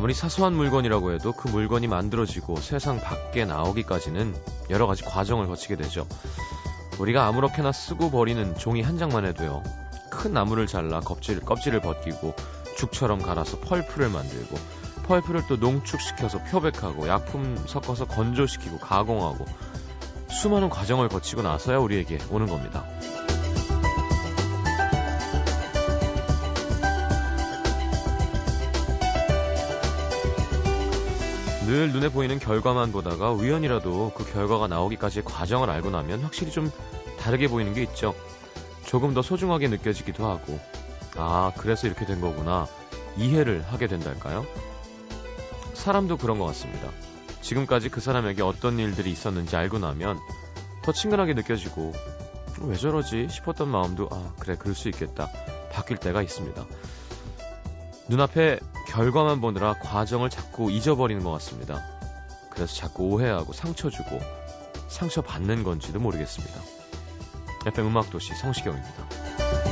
아무리 사소한 물건이라고 해도 그 물건이 만들어지고 세상 밖에 나오기까지는 여러 가지 과정을 거치게 되죠. 우리가 아무렇게나 쓰고 버리는 종이 한 장만 해도요. 큰 나무를 잘라 껍질, 껍질을 벗기고 죽처럼 갈아서 펄프를 만들고 펄프를 또 농축시켜서 표백하고 약품 섞어서 건조시키고 가공하고 수많은 과정을 거치고 나서야 우리에게 오는 겁니다. 늘 눈에 보이는 결과만 보다가 우연이라도 그 결과가 나오기까지의 과정을 알고 나면 확실히 좀 다르게 보이는 게 있죠. 조금 더 소중하게 느껴지기도 하고, 아, 그래서 이렇게 된 거구나. 이해를 하게 된달까요? 사람도 그런 것 같습니다. 지금까지 그 사람에게 어떤 일들이 있었는지 알고 나면 더 친근하게 느껴지고, 왜 저러지 싶었던 마음도, 아, 그래, 그럴 수 있겠다. 바뀔 때가 있습니다. 눈앞에 결과만 보느라 과정을 자꾸 잊어버리는 것 같습니다. 그래서 자꾸 오해하고 상처 주고 상처 받는 건지도 모르겠습니다. FM 음악도시 성시경입니다.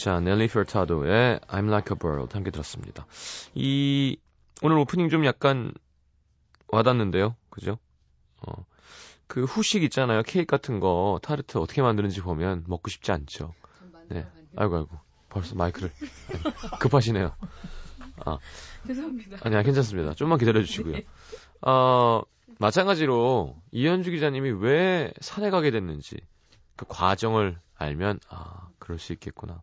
자, 넬리 페타도의 I'm Like a Bird 함께 들었습니다. 이 오늘 오프닝 좀 약간 와닿는데요, 그죠? 어, 그 후식 있잖아요, 케이크 같은 거 타르트 어떻게 만드는지 보면 먹고 싶지 않죠. 네, 아이고 아이고 벌써 마이크를 급하시네요. 아. 죄송합니다. 아니야, 괜찮습니다. 좀만 기다려 주시고요. 네. 어, 마찬가지로 이현주 기자님이 왜 산에 가게 됐는지 그 과정을 알면 아, 그럴 수 있겠구나.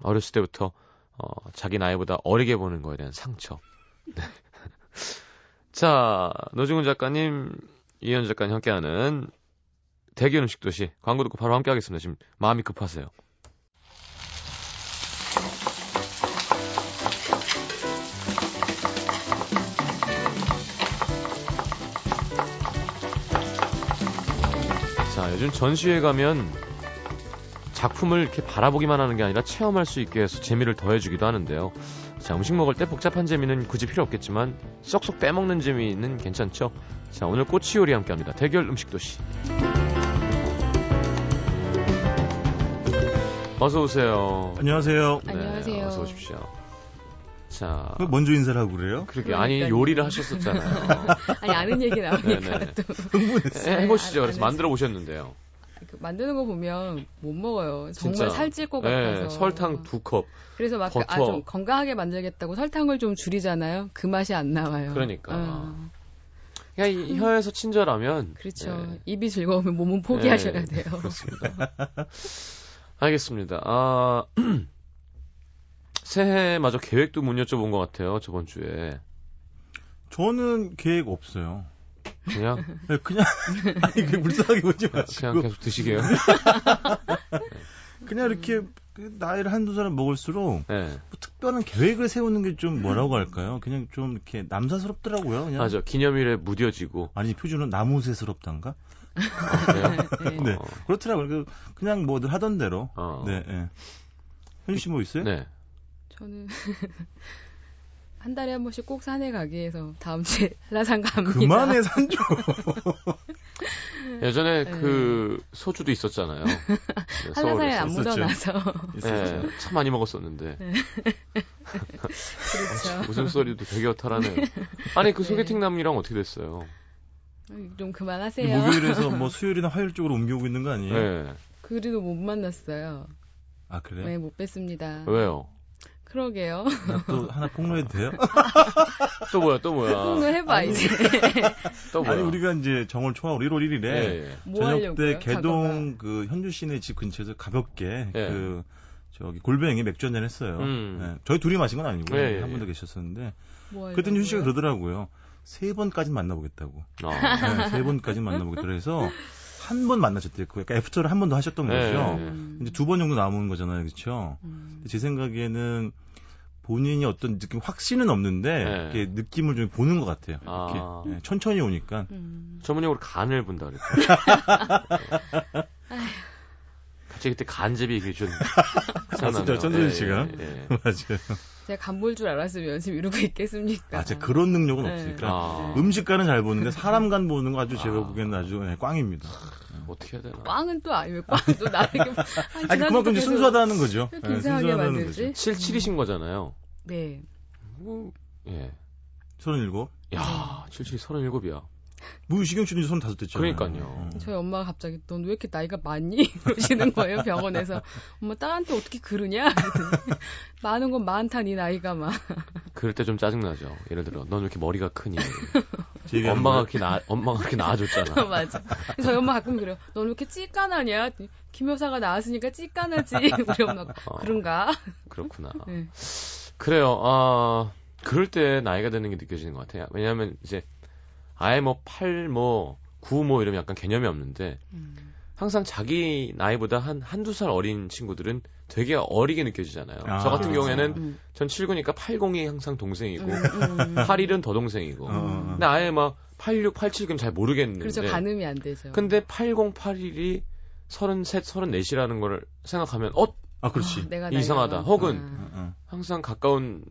어렸을 때부터 어, 자기 나이보다 어리게 보는 거에 대한 상처. 네. 자, 노중훈 작가님, 이현주 작가님 함께하는 대기 음식 도시 광고 듣고 바로 함께 하겠습니다. 지금 마음이 급하세요. 요즘 전시회 가면 작품을 이렇게 바라보기만 하는 게 아니라 체험할 수 있게 해서 재미를 더해주기도 하는데요. 자, 음식 먹을 때 복잡한 재미는 굳이 필요 없겠지만 쏙쏙 빼먹는 재미는 괜찮죠? 자, 오늘 꼬치 요리 함께 합니다. 대결 음식 도시. 어서 오세요. 안녕하세요. 네, 안녕하세요. 어서 오십시오. 자. 먼저 인사를 하고 그래요? 그러게. 아니, 요리를 하셨었잖아요. 아니, 아는 얘기 나오니까 또. 흥분했어. 네, 해보시죠. 그래서 만들어 보셨는데요. 그 만드는 거 보면 못 먹어요. 정말 살찔 것 네, 같아서. 설탕 두 컵. 그래서 막 아, 좀 건강하게 만들겠다고 설탕을 좀 줄이잖아요. 그 맛이 안 나와요. 그러니까. 어. 그냥 이 혀에서 친절하면. 그렇죠. 네. 입이 즐거우면 몸은 포기하셔야 네, 돼요. 그렇습니다. 알겠습니다. 아, 새해마저 계획도 못 여쭤본 것 같아요, 저번 주에. 저는 계획 없어요. 그냥? 네, 그냥, 아니, 그 불쌍하게 보지 마시고. 그냥 계속 드시게요? 그냥 이렇게 나이를 한두 살 먹을수록 네. 뭐 특별한 계획을 세우는 게 좀 뭐라고 할까요? 그냥 좀 이렇게 남사스럽더라고요. 그냥. 맞아. 기념일에 무뎌지고. 아니, 표준은 나무새스럽단가? 아, 네. 네. 어. 그렇더라고요. 그, 그냥 뭐들 하던 대로. 어. 네, 네. 현주 씨뭐 있어요? 네. 저는 한 달에 한 번씩 꼭 산에 가기 위해서 다음 주에 한라산 갑니다. 그만해 산조. 예전에 네. 그 소주도 있었잖아요. 네, 한라산에 안 묻어놔서. 네, 참 많이 먹었었는데. 네. 그렇죠. 무슨 소리도 되게 어탈하네요. 아니 그 네. 소개팅 남이랑 어떻게 됐어요? 좀 그만하세요. 목요일에서 뭐 수요일이나 화요일 쪽으로 옮겨오고 있는 거 아니에요? 네. 그래도 못 만났어요. 아 그래? 네, 못 뵀습니다. 왜요? 그러게요. 또 하나 폭로해도 돼요? 또 뭐야, 또 뭐야. 폭로해봐, 아니, 이제. 또 뭐야. 아니, 우리가 이제 정월 초하고 1월 1일에 예, 예. 뭐 저녁 때 개동 그 현주 씨네 집 근처에서 가볍게 예. 그 저기 골뱅이 맥주 한잔 했어요. 음. 네. 저희 둘이 마신 건 아니고 예, 예한 분도 계셨었는데 뭐 그랬더니 현주 씨가 그러더라고요. 세 번까지 만나보겠다고. 아. 네, 세 번까지 만나보겠다. 그래서 한 번 만나셨대요. 그 약간 애프터를 한 번 더 하셨던 거죠. 네. 이제 두 번 정도 남은 거잖아요, 그렇죠? 음. 제 생각에는 본인이 어떤 느낌 확신은 없는데 네. 이렇게 느낌을 좀 보는 것 같아요. 이렇게 아. 네, 천천히 오니까. 음. 전문용어로 간을 본다 그랬죠. 갑자기 그때 간접이 이게 좀 생각나네요. 전준 씨가 예, 예. 맞아요. 제가 간볼줄 알았으면 지금 이러고 있겠습니까? 아, 제가 그런 능력은 네. 없으니까 아. 음식간은 잘 보는데 사람 간 보는 거 아주 제가 아. 보기에는 아주 네, 꽝입니다. 어떻게 해야 되나? 꽝은 또 아니면 꽝은 또 나에게 아니 그만큼 이제 순수하다는 거죠. 이상하게 네, 만들지. 77이신 거잖아요. 네. 뭐, 예. 37? 야, 77이 37이야. 무시경 씨는 이제 35 됐잖아요. 그러니까요. 어. 저희 엄마가 갑자기 넌 왜 이렇게 나이가 많니? 그러시는 거예요, 병원에서. 엄마, 딸한테 어떻게 그러냐? 많은 건 많다, 니 나이가 막. 그럴 때 좀 짜증 나죠. 예를 들어, 넌 왜 이렇게 머리가 크니? 엄마가 그렇게 나, 엄마가 그렇게 낳아줬잖아. 맞아. 저희 엄마 가끔 그래요. 넌 왜 이렇게 찌까나냐? 김 여사가 나왔으니까 찌까나지. 우리 엄마가. 어, 그런가? 그렇구나. 네. 그래요. 아, 그럴 때 나이가 드는 게 느껴지는 것 같아요. 왜냐하면 이제 아예 뭐 8, 뭐 9, 뭐 이러면 약간 개념이 없는데 음. 항상 자기 나이보다 한 한두 살 어린 친구들은 되게 어리게 느껴지잖아요. 아, 저 같은 그렇죠. 경우에는 음. 전 7구니까 80이 항상 동생이고 음, 음. 81은 더 동생이고. 음. 근데 아예 막 86, 87 그럼 잘 모르겠는데. 그렇죠. 가늠이 안 되죠. 근데 80, 81이 33, 34이라는 걸 생각하면 어? 아, 그렇지. 어, 이상하다. 혹은 아. 항상 가까운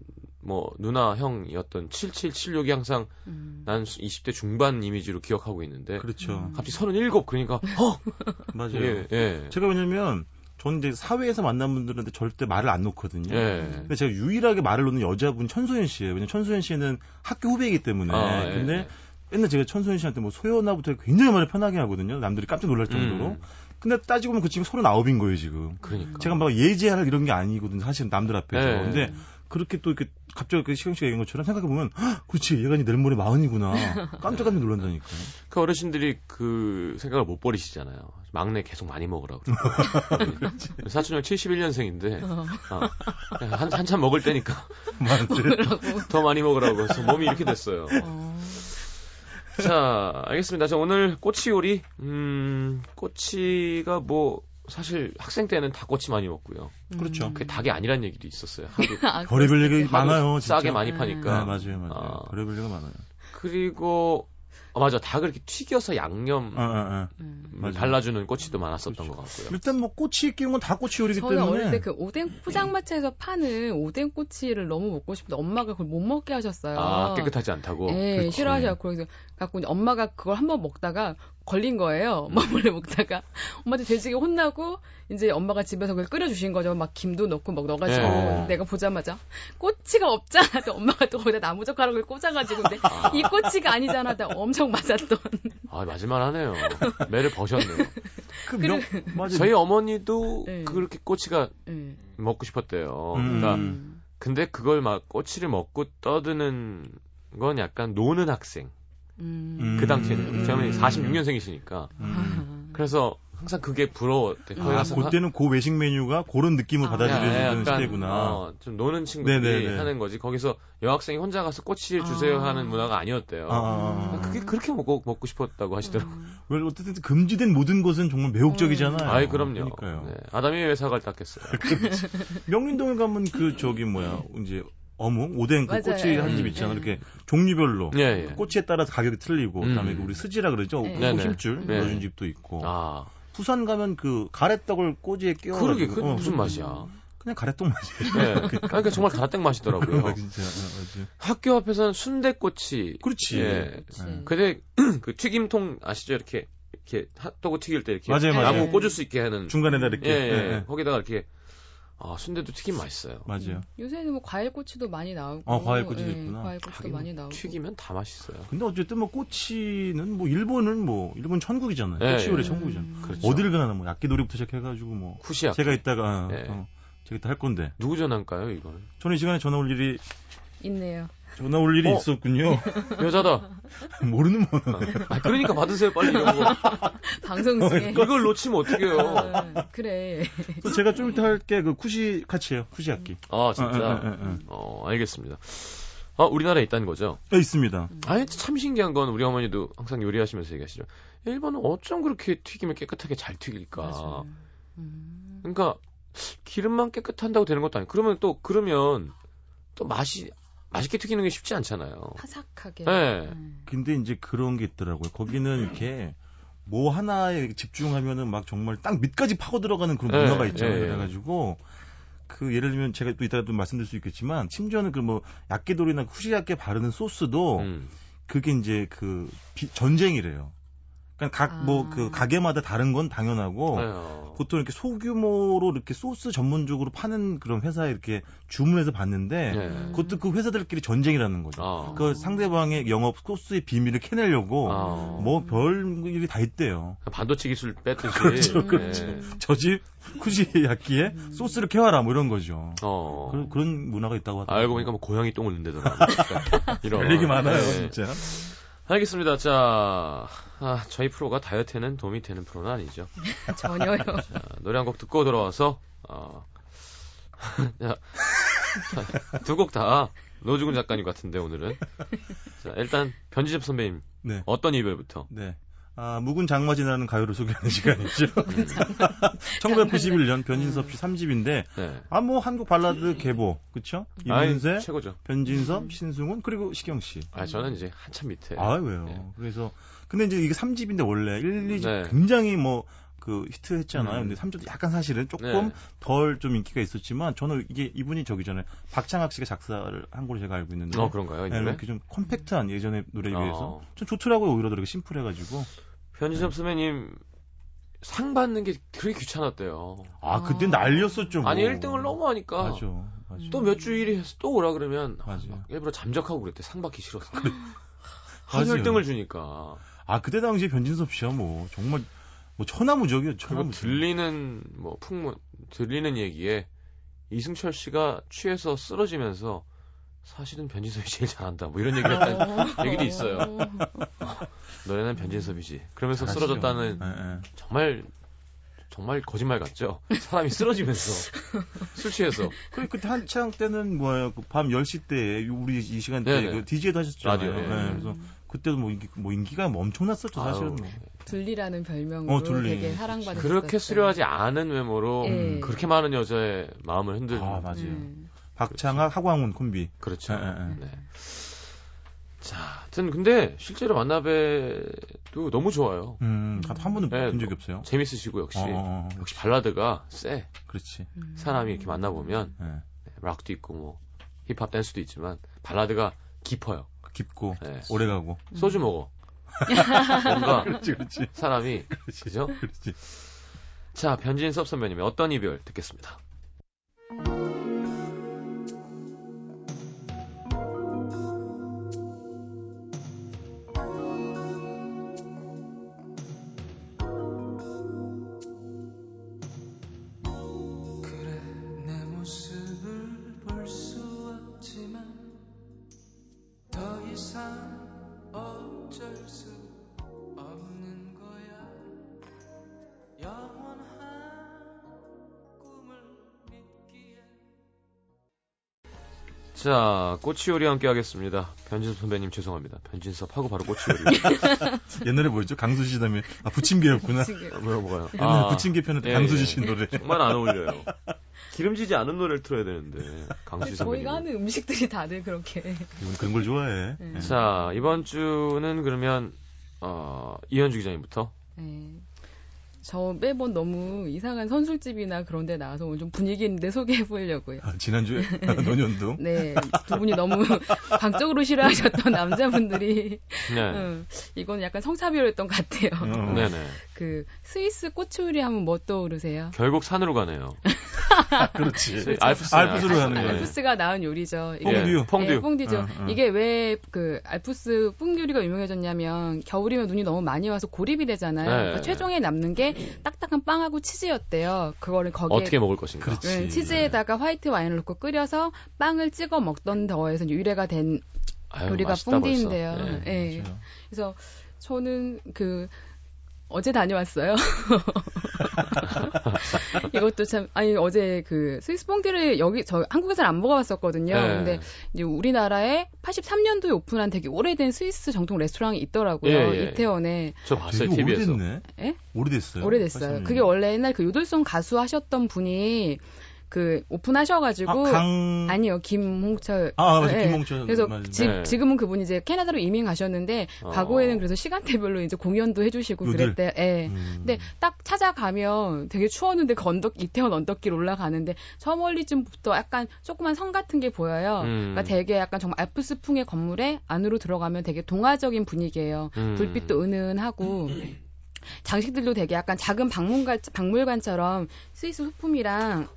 뭐 누나 형이었던 7776이 항상 음. 난 20대 중반 이미지로 기억하고 있는데 그렇죠. 음. 갑자기 37 그러니까 어 맞아요. 예, 예. 제가 왜냐면 저는 이제 사회에서 만난 분들한테 절대 말을 안 놓거든요. 예. 근데 제가 유일하게 말을 놓는 여자분 천소연 씨예요. 왜냐면 천소연 씨는 학교 후배이기 때문에. 아, 예. 근데 맨날 제가 천소연 씨한테 뭐 소연아부터 굉장히 말을 편하게 하거든요. 남들이 깜짝 놀랄 정도로. 음. 근데 따지고 보면 그 지금 서른아홉인 거예요, 지금. 그러니까. 제가 막 예지할 이런 게 아니거든요. 사실 남들 앞에서. 네. 근데 그렇게 또 이렇게 갑자기 그 시경 씨가 얘기한 것처럼 생각해 보면 그렇지 얘가 내일 모레 마흔이구나 깜짝 깜짝 놀란다니까. 그 어르신들이 그 생각을 못 버리시잖아요. 막내 계속 많이 먹으라고. 사촌 형 71년생인데 어. 어, 한 한참 먹을 때니까 더 많이 먹으라고 해서 몸이 이렇게 됐어요. 어. 자, 알겠습니다. 자, 오늘 꼬치 요리, 음, 꼬치가 뭐, 사실 학생 때는 닭꼬치 많이 먹고요. 음. 그렇죠. 그게 닭이 아니란 얘기도 있었어요. 하도 아, 별의별 얘기 많아요. 진짜. 싸게 많이 파니까. 네, 맞아요, 맞아요. 아, 별의별 얘기가 많아요. 그리고 어, 맞아. 닭을 이렇게 튀겨서 양념 어, 어, 어. 발라주는 꼬치도 많았었던 그렇죠. 것 같고요. 일단 뭐 꼬치 끼운 건 다 꼬치 요리기 때문에. 저는 어릴 때 그 오뎅 포장마차에서 파는 오뎅 꼬치를 너무 먹고 싶은데 엄마가 그걸 못 먹게 하셨어요. 아 깨끗하지 않다고. 네, 싫어하셔서 그래서 갖고 엄마가 그걸 한번 먹다가 걸린 거예요. 음. 몰래 먹다가 엄마한테 돼지게 혼나고 이제 엄마가 집에서 그걸 끓여주신 거죠. 막 김도 넣고 막 넣어가지고 네. 내가 보자마자 꼬치가 없잖아. 또 엄마가 또 거기다 나무젓가락을 꽂아가지고 근데 아. 이 꼬치가 아니잖아. 나 엄청 맞았던. 아 맞을만하네요. 매를 버셨네요. 그 명, 맞아. 저희 어머니도 네. 그렇게 꼬치가 네. 먹고 싶었대요. 음. 그러니까 근데 그걸 막 꼬치를 먹고 떠드는 건 약간 노는 학생. 음. 그 당시에는 음. 제가 46년생이시니까 음. 그래서 항상 그게 부러웠대. 아, 그때는 그 외식 메뉴가 그런 느낌을 아, 받아들이는 네, 시대구나. 어, 좀 노는 친구들이 네네네. 하는 거지. 거기서 여학생이 혼자 가서 꼬치 주세요 아. 하는 문화가 아니었대요. 아. 그게 그렇게 먹고, 먹고 싶었다고 하시더라고요. 음. 왜 어쨌든 금지된 모든 것은 정말 매혹적이잖아요. 아이 그럼요. 그러니까요. 네. 아담이 왜 사과를 닦겠어요. 명린동에 가면 그 저기 뭐야 이제 어묵, 오뎅 그 꼬치 한집 음. 있잖아 요. 이렇게 종류별로 예, 예. 그 꼬치에 따라서 가격이 틀리고 음. 그다음에 그 우리 스지라 그러죠. 네. 그 힘줄 네. 넣어준 집도 있고. 아. 부산 가면 그 가래떡을 꼬지에 끼워 그러게 그 어, 무슨 맛이야? 그냥 가래떡 맛이에요. 네. 그러니까 정말 가래떡 맛이더라고요. 진짜, 어, 학교 앞에서는 순대꼬치. 그렇지. 예. 네. 근데 그 튀김통 아시죠? 이렇게 이렇게 핫도그 튀길 때 이렇게 맞아요, 나무 맞아요. 꽂을 수 있게 하는 중간에다 이렇게 예, 예. 네. 거기다가 이렇게 아, 순대도 튀김 맛있어요. 맞아요. 음. 요새는 뭐 과일 꼬치도 많이 나오고. 아, 과일 꼬치도 네, 있구나. 과일 꼬치도 많이 나오고. 튀기면 다 맛있어요. 근데 어쨌든 뭐 꼬치는 뭐 일본은 뭐 일본 천국이잖아요. 네, 꼬치 요리 네. 천국이잖아요. 음. 그렇죠. 어딜 가나 뭐 야끼도리부터 시작해가지고 뭐. 쿠시야. 제가 이따가 네. 어, 제가 이따 할 건데. 누구 전화할까요 이거 저는 이 시간에 전화 올 일이 있네요. 전화 올 일이 어? 있었군요. 여자다. 모르는 번호. 아, 그러니까 받으세요, 빨리 이런 거. 방송 중에. 이걸 놓치면 어떡해요. 어, 그래. 제가 좀 이따 할게 그 쿠시 카치예요. 쿠시 악기. 아, 진짜. 어, 어, 어, 어, 알겠습니다. 아, 우리나라에 있다는 거죠? 네, 있습니다. 음. 아니, 참 신기한 건 우리 어머니도 항상 요리하시면서 얘기하시죠. 일본은 어쩜 그렇게 튀김을 깨끗하게 잘 튀길까. 음. 그러니까 기름만 깨끗한다고 되는 것도 아니고 그러면 또 그러면 또 맛이 맛있게 튀기는 게 쉽지 않잖아요. 파삭하게. 네. 근데 이제 그런 게 있더라고요. 거기는 이렇게 뭐 하나에 집중하면은 막 정말 땅 밑까지 파고 들어가는 그런 네, 문화가 있죠. 네, 그래가지고 그 예를 들면 제가 또 이따가 또 말씀드릴 수 있겠지만 심지어는 그 뭐 약개돌이나 후시약게 바르는 소스도 음. 그게 이제 그 비, 전쟁이래요. 그러니까 각 뭐그 아. 그 가게마다 다른 건 당연하고 네 보통 이렇게 소규모로 이렇게 소스 전문적으로 파는 그런 회사에 이렇게 주문해서 받는데 네. 그것도 그 회사들끼리 전쟁이라는 거죠. 아. 그 상대방의 영업 소스의 비밀을 캐내려고 아. 뭐별 일이 다 있대요. 반도체 기술 뺐듯이. 그렇죠, 그렇죠. 네. 저집 쿠지야끼에 음. 소스를 캐와라 뭐 이런 거죠. 어. 그런, 그런 문화가 있다고 하더라고요. 알고 보니까 뭐 고양이 똥을 넣는다더라. 이런. 별 얘기 많아요, 네. 진짜. 알겠습니다. 자, 아, 저희 프로가 다이어트에는 도움이 되는 프로는 아니죠. 전혀요. 자, 노래 한 곡 듣고 돌아와서, 어, 두 곡 다 노주근 작가님 같은데, 오늘은. 자, 일단, 변지엽 선배님. 네. 어떤 이별부터? 네. 아, 묵은 장마지라는 가요를 소개하는 시간이죠. 1991년 변진섭 씨 3집인데, 네. 아, 뭐, 한국 발라드 계보, 그쵸? 이문세, 최고죠. 변진섭, 신승훈, 그리고 시경 씨. 아, 저는 이제 한참 밑에. 아, 왜요? 네. 그래서, 근데 이제 이게 3집인데 원래 1, 2집 네. 굉장히 뭐, 그 히트 했잖아요. 음. 근데 3집도 약간 사실은 조금 네. 덜좀 인기가 있었지만 저는 이게 이분이 저기 전에 박창학 씨가 작사를 한 걸로 제가 알고 있는데. 어, 그런가요? 네, 이렇게 좀 컴팩트한 예전의 노래에 비해서 어. 좀 좋더라고요. 오히려 되게 심플해가지고. 편지섭 선배님 상 받는 게 그렇게 귀찮았대요. 아, 그때 난리였었죠. 뭐. 아니, 1등을 너무 하니까. 맞아. 맞아. 또 몇 주일이 해서 또 오라 그러면 맞아. 일부러 잠적하고 그랬대. 상 받기 싫어서. 한 1등을 주니까. 아, 그때 당시 변진섭 씨야 뭐 정말 뭐 천하무적이요. 천하무적. 들리는 뭐 풍문 들리는 얘기에 이승철 씨가 취해서 쓰러지면서 사실은 변진섭이 제일 잘한다. 뭐 이런 얘기를 했다는 얘기도 있어요. 너네는 변진섭이지. 그러면서 잘하시죠. 쓰러졌다는 네, 네. 정말 정말 거짓말 같죠? 사람이 쓰러지면서 술 취해서. 그래 그때 한창 때는 뭐예요? 그밤 10시 때 우리 이 시간대 그 DJ도 하셨잖아요. 라디오, 네. 그래서 그때도 뭐, 인기, 뭐 인기가 뭐 엄청났었죠 사실은. 뭐. 둘리라는 별명으로 어, 둘리. 되게 사랑받았어요. 그렇게 수려하지 않은 외모로 음. 그렇게 많은 여자의 마음을 흔든. 아 맞아요. 음. 박창학, 그렇죠. 하광훈 콤비. 그렇죠. 에, 에, 에. 네. 자, 하여튼 근데 실제로 만나뵈도 너무 좋아요. 음, 한 번도 네, 본 적이 없어요. 재밌으시고 역시 어, 어, 어. 역시 발라드가 쎄. 그렇지. 음. 사람이 이렇게 만나보면 네. 네, 락도 있고 뭐 힙합 댄스도 있지만 발라드가 깊어요. 깊고 네. 오래가고 소주 먹어. 뭔가 그렇지, 그렇지. 사람이 그렇지, 그죠? 그렇지. 자 변진 섭 선배님의 어떤 이별 듣겠습니다. 자, 꼬치요리 함께 하겠습니다. 변진섭 선배님 죄송합니다. 변진섭 하고 바로 꼬치요리. 옛날에 뭐였죠? 강수지 다음에 아 부침개였구나. 부침개. 아, 뭐요 뭐가요? 옛날에 아, 부침개 편은 예, 강수지 씨 예. 노래. 정말 안 어울려요. 기름지지 않은 노래를 틀어야 되는데 강수지 선배님. 저희가 하는 음식들이 다들 그렇게. 이분 그런 걸 좋아해. 네. 자 이번 주는 그러면 어, 이현주 기자님부터. 네. 저 매번 너무 이상한 선술집이나 그런 데 나와서 오늘 좀 분위기 있는데 소개해 보려고요. 아, 지난주에? 노년도? 네. 두 분이 너무 광적으로 싫어하셨던 남자분들이. 네. 음, 이건 약간 성차별이었던 것 같아요. 어. 네네. 그 스위스 꽃요리 하면 뭐 떠오르세요? 결국 산으로 가네요. 그렇지. 그렇죠. 알프스 알프스로 가는 거예요. 알프스가 나은 요리죠. 이게, 퐁듀. 퐁듀. 네, 퐁듀죠. 어, 어. 이게 왜 그 알프스 퐁듀리가 유명해졌냐면 겨울이면 눈이 너무 많이 와서 고립이 되잖아요. 네. 그러니까 최종에 남는 게 딱딱한 빵하고 치즈였대요. 그거를 거기에 어떻게 먹을 것인가. 네, 치즈에다가 화이트 와인을 넣고 끓여서 빵을 찍어 먹던 더해서 유래가 된 아유, 요리가 퐁듀인데요. 네, 네. 그래서 저는 그 어제 다녀왔어요. 이것도 참 아니 어제 그 스위스 뽕디를 여기 저 한국에서는 안 먹어봤었거든요. 네. 근데 이제 우리나라에 83년도에 오픈한 되게 오래된 스위스 정통 레스토랑이 있더라고요. 예, 예. 이태원에. 저 봤어요 TV에서. 오래됐네. 예? 오래됐어요. 오래됐어요. 83년. 그게 원래 옛날 그 요들송 가수 하셨던 분이 그 오픈하셔가지고 아, 강... 아니요 김홍철 아 맞아 네. 김홍철 그래서 지, 네. 지금은 그분이 이제 캐나다로 이민 가셨는데 어. 과거에는 그래서 시간대별로 이제 공연도 해주시고 요들. 그랬대. 예. 음. 근데 딱 찾아가면 되게 추웠는데 그 언덕 이태원 언덕길 올라가는데 저 멀리쯤부터 약간 조그만 성 같은 게 보여요. 음. 그러니까 되게 약간 정말 알프스풍의 건물에 안으로 들어가면 되게 동화적인 분위기예요. 음. 불빛도 은은하고. 장식들도 되게 약간 작은 박물관, 박물관처럼 스위스 소품이랑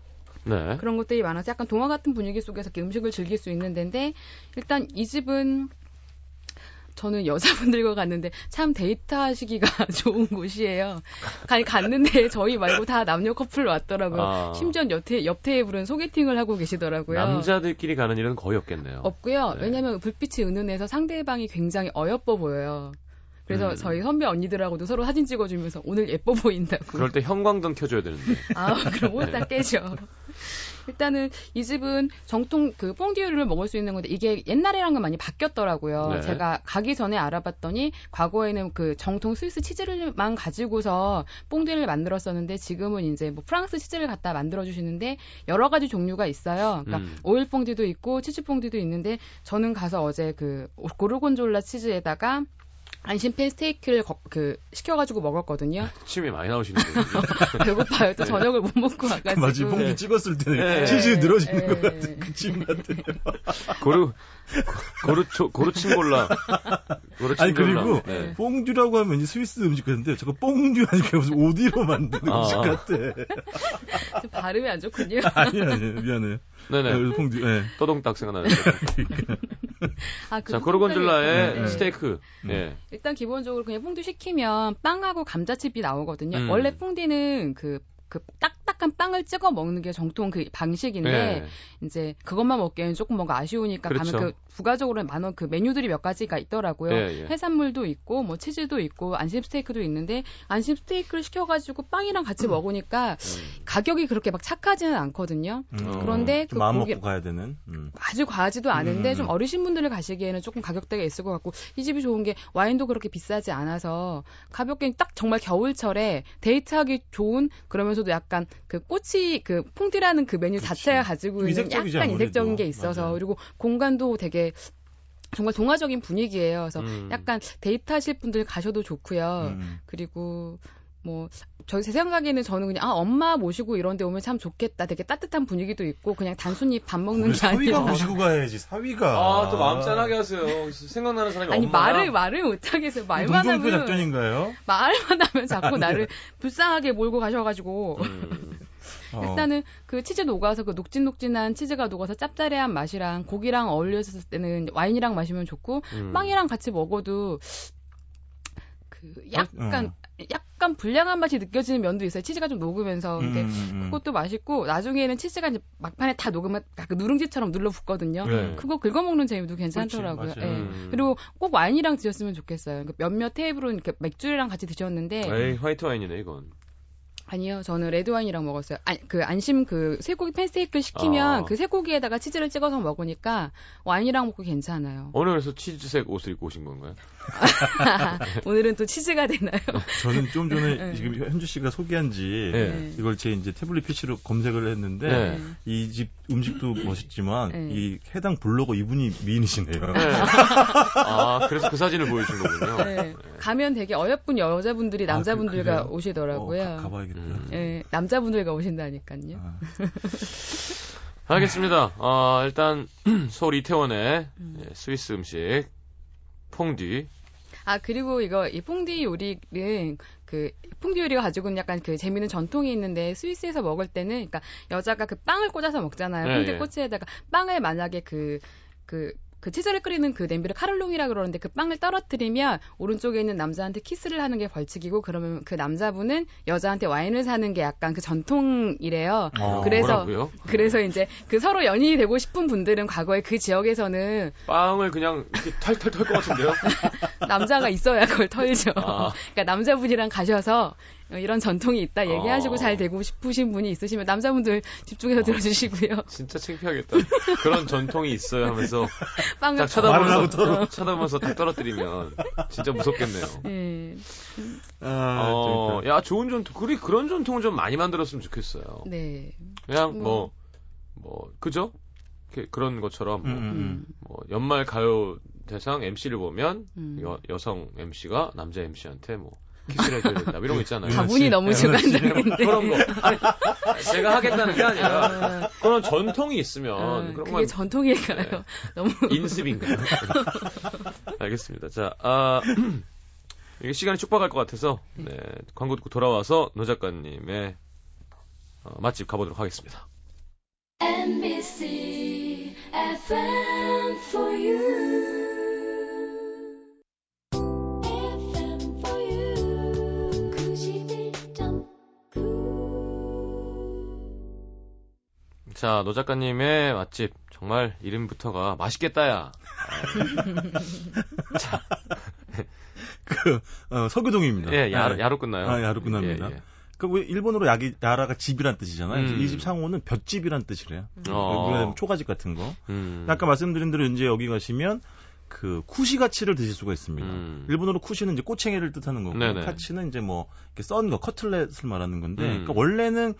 네. 그런 것들이 많아서 약간 동화 같은 분위기 속에서 음식을 즐길 수 있는 데인데 일단 이 집은 저는 여자분들과 갔는데 참 데이트하시기가 좋은 곳이에요. 가, 갔는데 저희 말고 다 남녀 커플 왔더라고요. 아. 심지어 옆, 테, 옆 테이블은 소개팅을 하고 계시더라고요. 남자들끼리 가는 일은 거의 없겠네요. 없고요. 네. 왜냐하면 불빛이 은은해서 상대방이 굉장히 어여뻐 보여요. 그래서 음. 저희 선배 언니들하고도 서로 사진 찍어주면서 오늘 예뻐 보인다고. 그럴 때 형광등 켜줘야 되는데. 아, 그럼 옷다 깨져. 일단은 이 집은 정통 그 뽕디유를 먹을 수 있는 건데 이게 옛날이랑은 많이 바뀌었더라고요. 네. 제가 가기 전에 알아봤더니 과거에는 그 정통 스위스 치즈를만 가지고서 뽕디유를 만들었었는데 지금은 이제 뭐 프랑스 치즈를 갖다 만들어 주시는데 여러 가지 종류가 있어요. 그러니까 음. 오일 뽕디도 있고 치즈 뽕디도 있는데 저는 가서 어제 그 고르곤졸라 치즈에다가 안심 팬 스테이크를 거, 그 시켜가지고 먹었거든요. 침이 많이 나오시는 거예요. 배고파요. 또 네. 저녁을 못 먹고 와가지고. 맞지. 봉지 네. 찍었을 때는 네. 치즈 늘어지는 네. 것 같은 그침 같아요. 고르 고르 고르친 골라. 고르친 아니 그리고 네. 뽕듀라고 하면 스위스 음식 같은데 저거 뽕듀 아니까 무슨 오디로 만든 아. 음식 같아. 발음이 안 좋군요. 아니 아니 미안해요. 네네. 네, 퐁듀, 네. 떠동딱 생각나는. 아, 그 자, 고르곤졸라의 네. 스테이크. 네. 일단 기본적으로 그냥 퐁듀 시키면 빵하고 감자칩이 나오거든요. 음. 원래 퐁디는 그 그 딱 딱한 빵을 찍어 먹는 게 정통 그 방식인데 네. 이제 그것만 먹기에는 조금 뭔가 아쉬우니까 그렇죠. 가면 그 부가적으로 많은 그 메뉴들이 몇 가지가 있더라고요. 네, 예. 해산물도 있고 뭐 치즈도 있고 안심 스테이크도 있는데 안심 스테이크를 시켜가지고 빵이랑 같이 음. 먹으니까 음. 가격이 그렇게 막 착하지는 않거든요. 음. 그런데 그 마음 먹고 가야 되는 음. 아주 과하지도 않은데 좀 음. 어리신 분들을 가시기에는 조금 가격대가 있을 것 같고 이 집이 좋은 게 와인도 그렇게 비싸지 않아서 가볍게 딱 정말 겨울철에 데이트하기 좋은 그러면서 중에서도 약간 그 꽃이 그 퐁디라는 그 메뉴 그치. 자체가 가지고 있는 이색적이지, 약간. 이색적인 게 있어서 맞아요. 그리고 공간도 되게 정말 동화적인 분위기예요. 그래서 음. 약간 데이트하실 분들 가셔도 좋고요. 음. 그리고 뭐, 저, 제 생각에는 저는 그냥, 아, 엄마 모시고 이런 데 오면 참 좋겠다. 되게 따뜻한 분위기도 있고, 그냥 단순히 밥 먹는 게 아니라. 사위가 모시고 가야지, 사위가. 아, 또 마음 짠하게 하세요. 생각나는 사람이 아니, 엄마야. 말을, 말을 못하겠어요. 말만 하면. 작전인가요? 말만 하면 자꾸 아, 나를 네. 불쌍하게 몰고 가셔가지고. 음. 어. 일단은 그 치즈 녹아서 그 녹진녹진한 치즈가 녹아서 짭짤해한 맛이랑 고기랑 어울렸을 때는 와인이랑 마시면 좋고 음. 빵이랑 같이 먹어도 그 약간 어. 약간 불량한 맛이 느껴지는 면도 있어요. 치즈가 좀 녹으면서. 근데 음, 음, 음. 그것도 맛있고 나중에는 치즈가 이제 막판에 다 녹으면 약간 누룽지처럼 눌러 붙거든요. 네. 그거 긁어 먹는 재미도 괜찮더라고요. 예. 음. 그리고 꼭 와인이랑 드셨으면 좋겠어요. 그러니까 몇몇 테이블은 이렇게 맥주랑 같이 드셨는데 에이, 화이트 와인이네 이건. 아니요, 저는 레드 와인이랑 먹었어요. 아, 그 안심 그 쇠고기 팬스테이크를 시키면 아. 그 쇠고기에다가 치즈를 찍어서 먹으니까 와인이랑 먹고 괜찮아요. 오늘 그래서 치즈색 옷을 입고 오신 건가요? 오늘은 또 치즈가 되나요? 저는 좀 전에 네. 지금 현주 씨가 소개한 지 네. 이걸 제 이제 태블릿 PC로 검색을 했는데 네. 이집 음식도 멋있지만 네. 이 해당 블로거 이분이 미인이시네요. 네. 아 그래서 그 사진을 보여준 거군요. 네. 가면 되게 어여쁜 여자분들이 아, 남자분들과 아, 그, 오시더라고요. 어, 가, 봐야겠다 음. 네, 남자분들과 오신다니까요. 아. 알겠습니다. 어, 일단 서울 이태원의 음. 스위스 음식 퐁디 아 그리고 이거 이 퐁디 요리는 그 퐁디 요리가 가지고 있는 약간 그 재미있는 전통이 있는데 스위스에서 먹을 때는 그러니까 여자가 그 빵을 꽂아서 먹잖아요. 네, 퐁디 네. 꼬치에다가 빵을 만약에 그그 그, 그그 치즈를 끓이는 그 냄비를 카를롱이라 그러는데 그 빵을 떨어뜨리면 오른쪽에 있는 남자한테 키스를 하는 게 벌칙이고 그러면 그 남자분은 여자한테 와인을 사는 게 약간 그 전통이래요. 어, 그래서 뭐라고요? 그래서 이제 그 서로 연인이 되고 싶은 분들은 과거에 그 지역에서는 빵을 그냥 이렇게 털털 털 것 같은데요. 남자가 있어야 그걸 털죠. 아. 그러니까 남자분이랑 가셔서 이런 전통이 있다 얘기하시고 어. 잘 되고 싶으신 분이 있으시면 남자분들 집중해서 어. 들어주시고요. 진짜 창피하겠다. 그런 전통이 있어요 하면서 빵을 딱 쳐다보면서 쳐다보면서 딱 떨어뜨리면 진짜 무섭겠네요. 네. 아, 어, 야 좋은 전통 그리 그런 전통을 좀 많이 만들었으면 좋겠어요. 네. 그냥 뭐뭐 뭐, 그죠? 그런 것처럼 뭐, 음, 음, 음. 뭐 연말 가요 대상 MC를 보면 음. 여, 여성 MC가 남자 MC한테 뭐 키스를 해줘야 된다. 이런 거 있잖아요. 가분이 너무 주관적인데. 그런 거. 아니, 제가 하겠다는 게 아니라 아. 그런 전통이 있으면 아, 그런 그게 건 전통일까요? 네. 너무 인습인가요? 알겠습니다. 자, 아, 이게 시간이 축박할 것 같아서 네, 광고 듣고 돌아와서 노 작가님의 어, 맛집 가보도록 하겠습니다. MBC FM for you. 자, 노 작가님의 맛집 정말 이름부터가 맛있겠다야. 자, 그 어, 서교동입니다. 예, 야, 네. 야로 끝나요. 아, 야로 끝납니다. 예, 예. 그 일본어로 야기, 야라가 집이란 뜻이잖아요. 음. 이집 상호는 볏집이란 뜻이래요. 음. 어. 초가집 같은 거. 음. 아까 말씀드린 대로 이제 여기 가시면 그 쿠시가치를 드실 수가 있습니다. 음. 일본어로 쿠시는 이제 꼬챙이를 뜻하는 거고 네네. 카치는 이제 뭐 이렇게 썬 거, 커틀렛을 말하는 건데, 음. 그러니까 원래는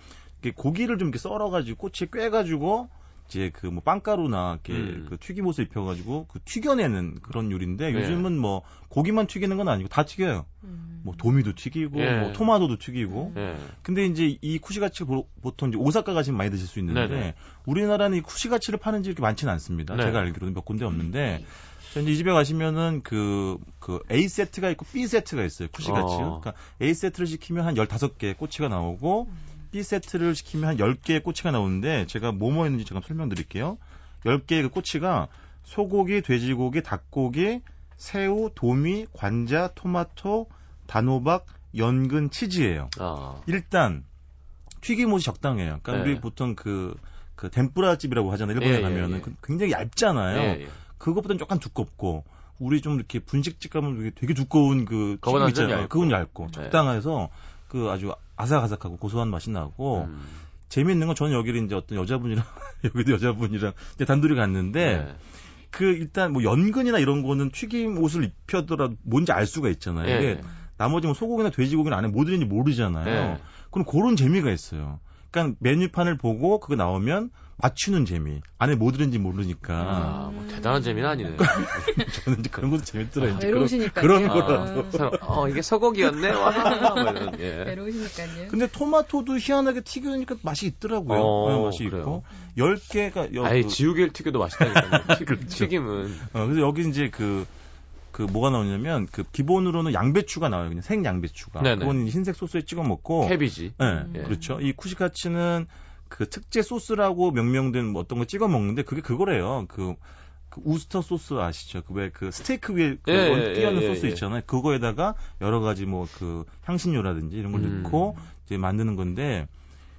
고기를 좀 이렇게 썰어가지고 꼬치에 꿰가지고 이제 그 뭐 빵가루나 이렇게 음. 그 튀김옷을 입혀가지고 그 튀겨내는 그런 요리인데 네. 요즘은 뭐 고기만 튀기는 건 아니고 다 튀겨요. 음. 뭐 도미도 튀기고 예. 뭐 토마토도 튀기고. 예. 근데 이제 이 쿠시가치 보통 이제 오사카 가시면 많이 드실 수 있는데 네네. 우리나라는 이 쿠시가치를 파는 집이 많지는 않습니다. 네. 제가 알기로는 몇 군데 없는데. 저 이제 이 집에 가시면은 그, 그 A 세트가 있고 B 세트가 있어요. 쿠시가치. 어. 그러니까 A 세트를 시키면 한 15개 꼬치가 나오고 음. B 세트를 시키면 한 10개의 꼬치가 나오는데 제가 뭐뭐 했는지 잠깐 설명드릴게요. 10개의 그 꼬치가 소고기, 돼지고기, 닭고기, 새우, 도미, 관자, 토마토, 단호박, 연근, 치즈예요. 아. 일단 튀김옷이 적당해요. 그러니까 네. 우리 보통 그, 그 덴뿌라 집이라고 하잖아요. 일본에 예, 예 가면은 예, 예. 굉장히 얇잖아요. 예, 예. 그것보다는 조금 두껍고 우리 좀 이렇게 분식집 가면 되게 두꺼운 그 튀김 있잖아요. 그건 얇고 네. 적당해서 그 아주 아삭아삭하고 고소한 맛이 나고 음. 재미있는 건 저는 여기를 이제 어떤 여자분이랑 여기도 여자분이랑 이제 단둘이 갔는데 네. 그 일단 뭐 연근이나 이런 거는 튀김 옷을 입혀더라도 뭔지 알 수가 있잖아요. 네. 이게 나머지 뭐 소고기나 돼지고기는 안에 뭐 들는지 모르잖아요. 네. 그럼 그런 재미가 있어요. 그러니까 메뉴판을 보고 그거 나오면 맞추는 재미. 안에 뭐 들은지 모르니까. 아, 뭐 대단한 재미는 아니네. 저는 이제 그런 것도 재밌더라고요. 아, 외로우시니까. 그런 거라도. 아, 어, 이게 서곡이었네? 와. 뭐 예. 외로우시니까요. 근데 토마토도 희한하게 튀기니까 맛이 있더라고요. 어, 네, 맛이 그래요. 있고. 10개가. 여, 아예 그, 지우개를 튀겨도 맛있다니까요. 그렇죠. 튀김은. 어, 그래서 여기 이제 그, 그 뭐가 나오냐면 그 기본으로는 양배추가 나와요. 그냥 생 양배추가. 네네. 그건 흰색 소스에 찍어 먹고. 캐비지. 네, 음. 그렇죠. 이 쿠시카츠는 그 특제 소스라고 명명된 뭐 어떤 거 찍어 먹는데 그게 그거래요. 그, 그 우스터 소스 아시죠? 그 왜그 그 스테이크 위에 그 예, 끼얹는 예, 예, 소스 예. 있잖아요. 그거에다가 여러 가지 뭐 그 향신료라든지 이런 걸 음. 넣고 이제 만드는 건데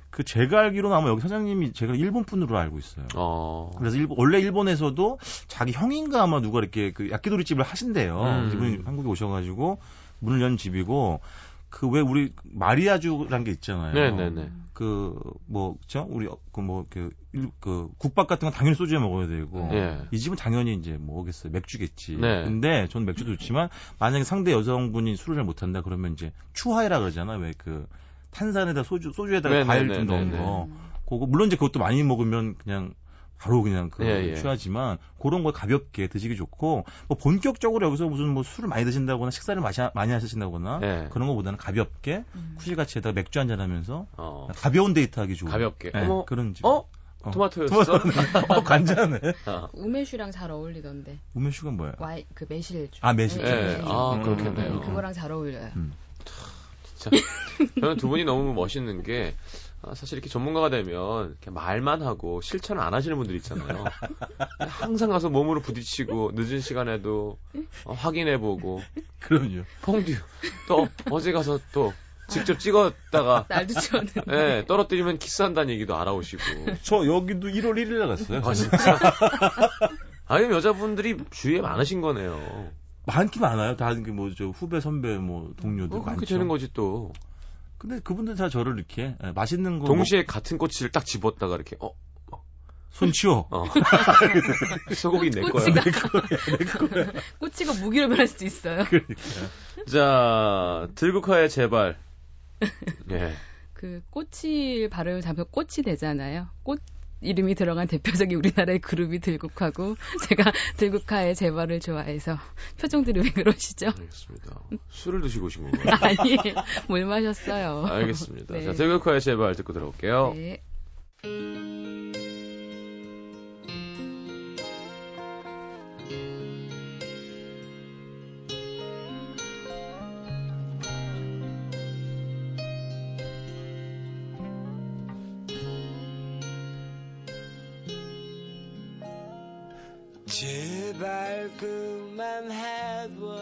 그 제가 알기로는 아마 여기 사장님이 제가 일본 분으로 알고 있어요. 어. 그래서 일본, 원래 일본에서도 자기 형인가 아마 누가 이렇게 그 야끼도리 집을 하신대요. 음. 이분이 한국에 오셔가지고 문을 연 집이고 그 왜 우리 마리아주란 게 있잖아요. 네네네. 그 뭐죠 우리 그 뭐그 그 국밥 같은 건 당연히 소주에 먹어야 되고 네. 이 집은 당연히 이제 뭐겠어요 맥주겠지. 네. 근데 저는 맥주도 좋지만 만약에 상대 여성분이 술을 잘 못한다 그러면 이제 추하이라 그러잖아요. 왜그 탄산에다 소주 소주에다가 네, 과일 네, 좀 네, 넣은 네, 거. 그거 물론 이제 그것도 많이 먹으면 그냥 바로 그냥 그 예, 예. 취하지만 그런 거 가볍게 드시기 좋고 뭐 본격적으로 여기서 무슨 뭐 술을 많이 드신다거나 식사를 마시, 많이 하신다거나 예. 그런 거보다는 가볍게 음. 쿠실같이에다가 맥주 한잔 하면서 어. 가벼운 데이트 하기 좋은 가볍게 네, 어머, 그런 집. 어? 어. 토마토였어? 어, 간장네. 어. 우메슈랑 잘 어울리던데. 우메슈가 뭐야? 와이, 그 매실. 아, 매실. 네. 아, 그렇겠네요. 음, 그거랑 잘 어울려요. 음. 진짜. 저는 두 분이 너무 멋있는 게 아, 사실 이렇게 전문가가 되면 이렇게 말만 하고 실천을 안 하시는 분들 있잖아요. 항상 가서 몸으로 부딪히고 늦은 시간에도 어, 확인해보고. 그럼요. 퐁듀. 또 어제 가서 또 직접 찍었다가 날도 추웠는 네, 떨어뜨리면 키스한다는 얘기도 알아오시고. 저 여기도 1월 1일에 갔어요. 아 진짜. 아니 여자분들이 주위에 많으신 거네요. 많긴 많아요. 다 뭐저 후배 선배 뭐 동료들 뭐 그렇게 많죠. 되는 거지 또. 근데 그분들 다 저를 이렇게 예, 맛있는 거 동시에 뭐... 같은 꼬치를 딱 집었다가 이렇게 어, 어. 손 치워. 어. 소고기 내 거야. 꼬치가, 내 거야. 내 거야. 꼬치가 무기로 변할 수도 있어요. 그러니까. 자, 들국화의 제발. 예. 그 꼬치 발음을 잡으면 꽃이 되잖아요. 꽃 이름이 들어간 대표적인 우리나라의 그룹이 들국화고 제가 들국화의 재벌을 좋아해서 표정 들이 왜 그러시죠? 알겠습니다. 술을 드시고 오신 건가요? 아니, 물 마셨어요. 알겠습니다. 네. 자, 들국화의 재벌 듣고 들어올게요. 네. 제발 그만해둬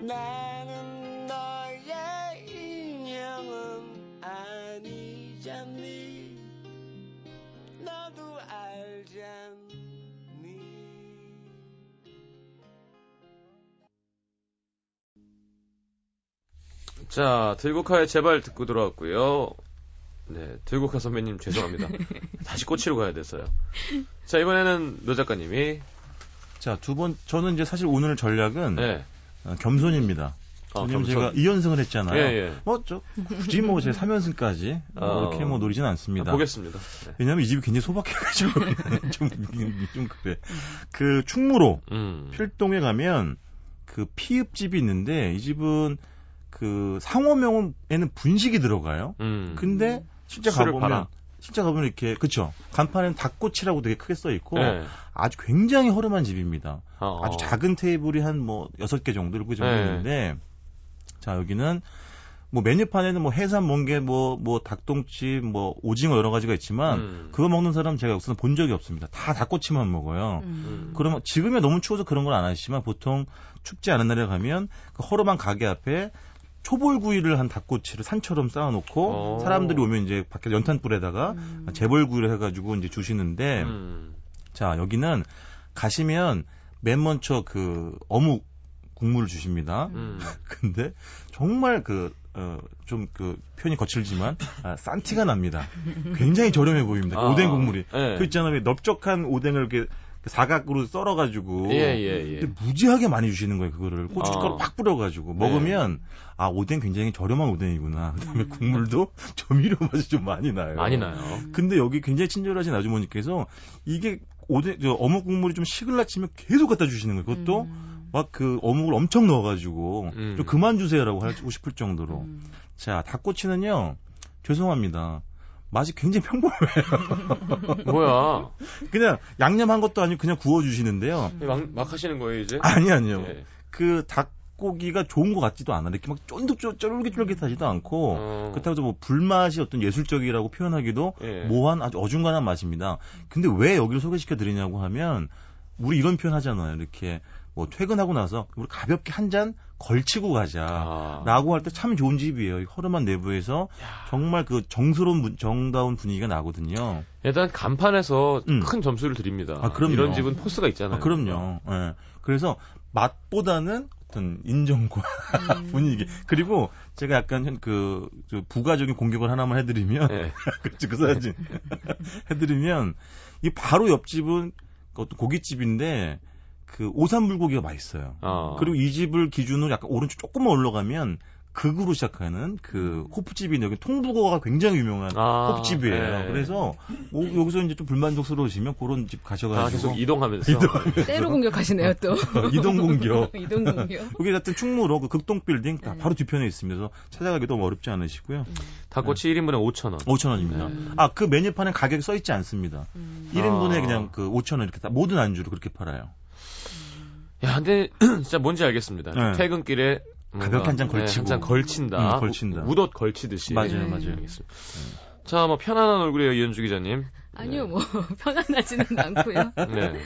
나는 너의 인형은 아니잖니. 너도 알잖니. 자 들국화의 제발 듣고 들어왔고요 네, 들국화 선배님 죄송합니다. 다시 꼬치로 가야 됐어요. 자, 이번에는 노 작가님이. 자, 두 번, 저는 이제 사실 오늘 전략은. 네. 어, 겸손입니다. 아, 왜냐면. 제가 2연승을 했잖아요. 예, 예. 뭐, 저, 굳이 뭐, 제 3연승까지. 뭐 어, 이렇게 뭐 노리진 않습니다. 아, 보겠습니다. 네. 왜냐면 이 집이 굉장히 소박해가지고. 좀, 좀 그래. 그, 충무로. 음. 필동에 가면 그 피읍집이 있는데 이 집은 그 상호명에는 분식이 들어가요. 음. 근데 실제 가보면. 실제 가보면 이렇게 그쵸 간판에는 닭꼬치라고 되게 크게 써 있고 네. 아주 굉장히 허름한 집입니다. 어 아주 작은 테이블이 한 뭐 여섯 개 정도 이렇게 정도 네. 있는데 자 여기는 뭐 메뉴판에는 뭐 해산 멍게 뭐뭐 뭐 닭똥집 뭐 오징어 여러 가지가 있지만 음. 그거 먹는 사람 제가 여기서는 본 적이 없습니다. 다 닭꼬치만 먹어요. 음. 그러면 지금에 너무 추워서 그런 건안 하시지만 보통 춥지 않은 날에 가면 그 허름한 가게 앞에 초벌구이를 한 닭꼬치를 산처럼 쌓아놓고 오. 어. 사람들이 오면 이제 밖에 연탄불에다가 음. 재벌구이를 해가지고 이제 주시는데 음. 자 여기는 가시면 맨 먼저 그 어묵 국물을 주십니다. 음. 근데 정말 그 어, 좀 그 표현이 거칠지만 아, 싼 티가 납니다. 굉장히 저렴해 보입니다. 아, 오뎅 국물이. 네. 그 있잖아요. 넓적한 오뎅을 이렇게 그 사각으로 썰어가지고 예, 예, 예. 무지하게 많이 주시는 거예요 그거를 고춧가루 어. 팍 뿌려가지고 네. 먹으면 아 오뎅 굉장히 저렴한 오뎅이구나 그다음에 음. 국물도 조미료 맛이 좀 많이 나요 많이 나요 근데 여기 굉장히 친절하신 아주머니께서 이게 오뎅 저 어묵 국물이 좀 식을라 치면 계속 갖다 주시는 거예요 그것도 음. 막그 어묵을 엄청 넣어가지고 음. 좀 그만 주세요라고 하고 싶을 정도로 음. 자 닭꼬치는요 죄송합니다 맛이 굉장히 평범해요. 뭐야? 그냥 양념한 것도 아니고 그냥 구워주시는데요. 막, 막 하시는 거예요, 이제? 아니, 아니요. 네. 그 닭고기가 좋은 것 같지도 않아. 이렇게 막 쫀득쫀득쫄깃쫄깃하지도 않고, 어. 그렇다고 해서 뭐 불맛이 어떤 예술적이라고 표현하기도 네. 모호한 아주 어중간한 맛입니다. 근데 왜 여기를 소개시켜 드리냐고 하면, 우리 이런 표현 하잖아요. 이렇게 뭐 퇴근하고 나서 우리 가볍게 한 잔 걸치고 가자라고 아. 할때 참 좋은 집이에요. 허름한 내부에서 야. 정말 그 정스러운 정다운 분위기가 나거든요. 일단 간판에서 음. 큰 점수를 드립니다. 아, 그럼요. 이런 집은 포스가 있잖아요. 아, 그럼요. 예. 네. 그래서 맛보다는 어떤 인정과 음. 분위기 그리고 제가 약간 그, 그 부가적인 공격을 하나만 해드리면 네. 그 사진 해드리면 이 바로 옆집은 어떤 고깃집인데 그 오삼불고기가 맛있어요. 어. 그리고 이 집을 기준으로 약간 오른쪽 조금만 올라가면 극으로 시작하는 그 호프집이 여기 통북어가 굉장히 유명한 아, 호프집이에요. 네. 그래서 오, 여기서 이제 좀 불만족스러우시면 그런 집 가셔가지고 아, 계속 이동하면서, 이동하면서. 때로 공격하시네요 또 이동 공격. 이동 공격. 여기 같은 충무로 그 극동 빌딩 네. 바로 뒤편에 있습니다. 찾아가기 너무 어렵지 않으시고요. 음. 닭꼬치 네. 1인분에 5천 원. 5천 원입니다. 음. 아그 메뉴판에 가격이 써 있지 않습니다. 음. 1인분에 아. 그냥 그 5천 원 이렇게 다 모든 안주로 그렇게 팔아요. 야, 근데 진짜 뭔지 알겠습니다. 네. 퇴근길에 가볍게 한 잔 걸치고 네, 한잔 걸친다. 음, 걸친다. 우 덧 걸치듯이. 맞아요, 네. 맞아요. 알겠습니다. 자, 뭐 편안한 얼굴이에요, 이현주 기자님. 아니요, 네. 뭐 편안하지는 않고요. 네.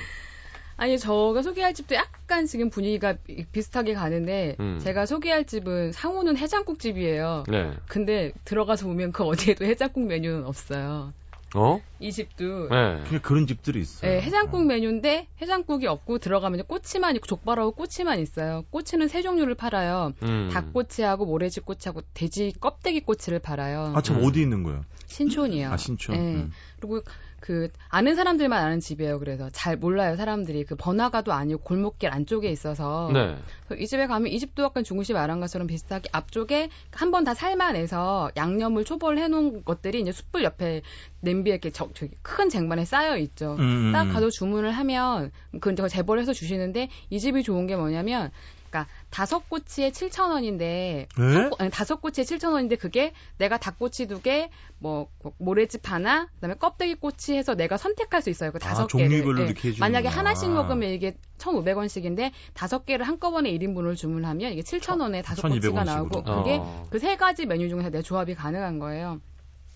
아니 저가 소개할 집도 약간 지금 분위기가 비슷하게 가는데 음. 제가 소개할 집은 상호는 해장국 집이에요. 네. 근데 들어가서 보면 그 어디에도 해장국 메뉴는 없어요. 어? 이 집도 네. 그런 집들이 있어요. 네, 해장국 메뉴인데 해장국이 없고 들어가면 꼬치만 있고 족발하고 꼬치만 있어요. 꼬치는 세 종류를 팔아요. 음. 닭꼬치하고 모래지 꼬치하고 돼지 껍데기 꼬치를 팔아요. 아, 참 음. 어디 있는 거예요? 신촌이요. 아, 신촌. 네. 음. 그리고 그 아는 사람들만 아는 집이에요. 그래서 잘 몰라요 사람들이 그 번화가도 아니고 골목길 안쪽에 있어서 네. 이 집에 가면 이 집도 약간 중국집 말한 것처럼 비슷하게 앞쪽에 한 번 다 삶아내서 양념을 초벌 해놓은 것들이 이제 숯불 옆에 냄비에 이렇게 저, 저기 큰 쟁반에 쌓여 있죠. 음. 음딱 음. 가서 주문을 하면 그 이제 재벌 해서 주시는데 이 집이 좋은 게 뭐냐면 다섯 꼬치에 7천 원인데 네? 다섯 꼬치에 7천 원인데 그게 내가 닭꼬치 두 개, 뭐 모래집 하나, 그다음에 껍데기 꼬치 해서 내가 선택할 수 있어요. 그 아, 다섯 아, 개를. 종류별로 네. 이렇게 만약에 하나씩 먹으면 이게 1,500원씩인데 다섯 개를 한꺼번에 1인분을 주문하면 이게 7천 원에 다섯 꼬치가 나오고 그게 어. 그세 가지 메뉴 중에서 내 조합이 가능한 거예요.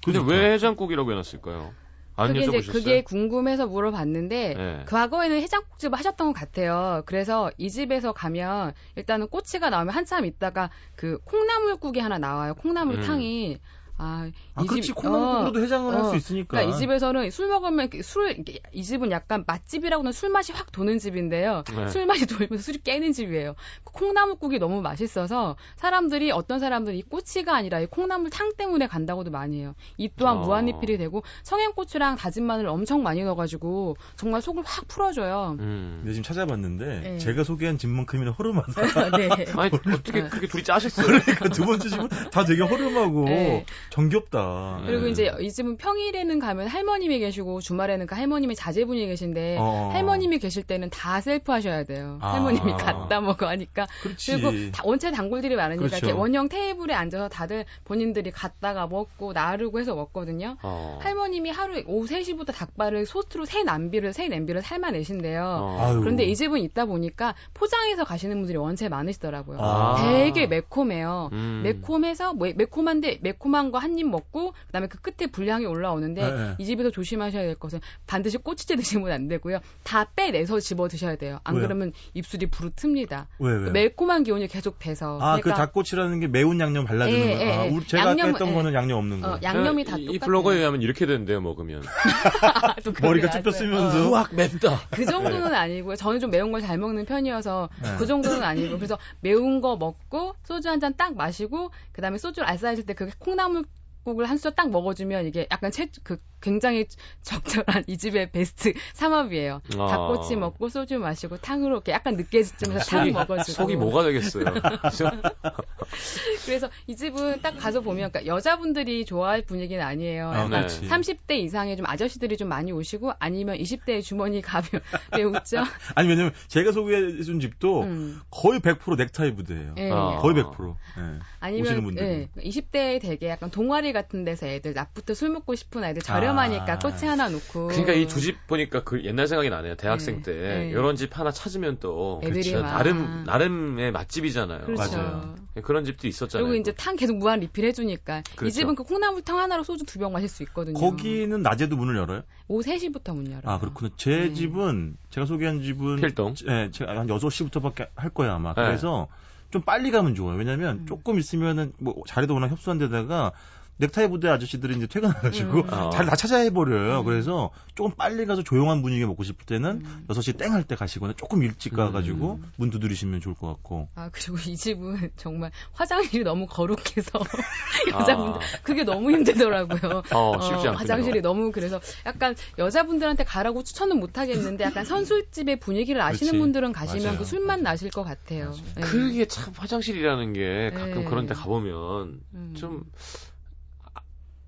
근데 왜 해장국이라고 해놨을까요? 그게 이제 그게 궁금해서 물어봤는데 네. 과거에는 해장국집을 하셨던 것 같아요. 그래서 이 집에서 가면 일단은 꼬치가 나오면 한참 있다가 그 콩나물국이 하나 나와요. 콩나물탕이. 음. 아, 아 그렇지 콩나물국으로도 어, 해장을 어, 할수 있으니까. 그러니까 이 집에서는 술 먹으면 술 이 집은 약간 맛집이라고는 술 맛이 확 도는 집인데요. 네. 술 맛이 돌면서 술이 깨는 집이에요. 그 콩나물국이 너무 맛있어서 사람들이 어떤 사람들이 이 꼬치가 아니라 이 콩나물탕 때문에 간다고도 많이 해요. 이 또한 어. 무한리필이 되고 성행고추랑 다진 마늘 엄청 많이 넣어가지고 정말 속을 확 풀어줘요. 음. 근데 지금 찾아봤는데 네. 제가 소개한 집만큼이나 허름하다. 네. 아니 어떻게 그렇게 둘이 짜셨어요? 그러니까 두 번째 집은 다 되게 허름하고. 네. 정겹다. 그리고 네. 이제 이 집은 평일에는 가면 할머님이 계시고 주말에는 그 할머님의 자제분이 계신데 어. 할머님이 계실 때는 다 셀프 하셔야 돼요. 아. 할머님이 갖다 먹어 하니까. 그렇지. 그리고 다 원체 단골들이 많으니까 그렇죠. 이렇게 원형 테이블에 앉아서 다들 본인들이 갖다가 먹고 나르고 해서 먹거든요. 어. 할머님이 하루 오후 3시부터 닭발을 소스로 새 냄비를 새 냄비를 삶아내신대요. 어. 그런데 이 집은 있다 보니까 포장해서 가시는 분들이 원체 많으시더라고요. 아. 되게 매콤해요. 음. 매콤해서 매콤한데 매콤한 거한 입 먹고 그다음에 그 끝에 불량이 올라오는데 네, 네. 이 집에서 조심하셔야 될 것은 반드시 꼬치째 드시면 안 되고요. 다 빼내서 집어 드셔야 돼요. 안 왜요? 그러면 입술이 부르틉니다. 왜, 왜? 매콤한 기운이 계속 돼서. 아, 그 그러니까, 그 닭꼬치라는 게 매운 양념 발라주는 예, 거. 예, 아, 예. 우리 제가 양념, 했던 예. 거는 양념 없는 거. 어, 양념이 다 이, 이 블로거에 의하면 이렇게 되는데요, 먹으면. 머리가 쭉 뼈쓰면서. 우악 맵다. 그 정도는 아니고요. 저는 좀 매운 걸 잘 먹는 편이어서 네. 그 정도는 아니고 그래서 매운 거 먹고 소주 한 잔 딱 마시고 그다음에 소주를 알싸해질 때 그 콩나물 국을 한 술 딱 먹어주면 이게 약간 채, 그 굉장히 적절한 이 집의 베스트 삼합이에요. 아. 닭꼬치 먹고 소주 마시고 탕으로 이렇게 약간 늦게쯤에서 탕 먹어주고. 속이 뭐가 되겠어요. 그래서 이 집은 딱 가서 보면 그러니까 여자분들이 좋아할 분위기는 아니에요. 아, 네. 30대 이상의 좀 아저씨들이 좀 많이 오시고 아니면 20대의 주머니 가면 왜 웃죠? 아니 왜냐면 제가 소개해준 집도 음. 거의 100% 넥타이 부대예요. 네. 아. 거의 100%. 네. 아니면 네. 20대 되게 약간 동아리 같은 데서 애들 낮부터 술 먹고 싶은 아이들 저렴 하니까 아. 꼬치 하나 놓고. 그러니까 이두집 보니까 그 옛날 생각이 나네요. 대학생 네. 때 네. 이런 집 하나 찾으면 또 애들이 그렇죠. 나름 나름의 맛집이잖아요. 그렇죠. 맞아요. 네, 그런 집도 있었잖아요. 그리고 이제 탕 계속 무한 리필 해주니까 그렇죠. 이 집은 그 콩나물탕 하나로 소주 두 병 마실 수 있거든요. 거기는 낮에도 문을 열어요? 오후 3시부터 문 열어요. 아 그렇구나. 제 네. 집은 제가 소개한 집은 필동. 네, 제가 한 6시부터밖에 할 거예요 아마. 네. 그래서 좀 빨리 가면 좋아요. 왜냐면 음. 조금 있으면은 뭐 자리도 워낙 협소한 데다가 넥타이 부대 아저씨들이 이제 퇴근해가지고 음. 어. 잘다 찾아 해버려요. 음. 그래서 조금 빨리 가서 조용한 분위기 먹고 싶을 때는 음. 6시 땡 할 때 가시거나 조금 일찍 가가지고 음. 문 두드리시면 좋을 것 같고. 아 그리고 이 집은 정말 화장실이 너무 거룩해서 여자분들 아. 그게 너무 힘들더라고요. 어, 쉽지 어, 화장실이 너무 그래서 약간 여자분들한테 가라고 추천은 못 하겠는데 약간 선술집의 분위기를 아시는 그렇지. 분들은 가시면 맞아요. 그 술만 나실 것 같아요. 네. 그게 참 화장실이라는 게 가끔 네. 그런 데 가보면 음. 좀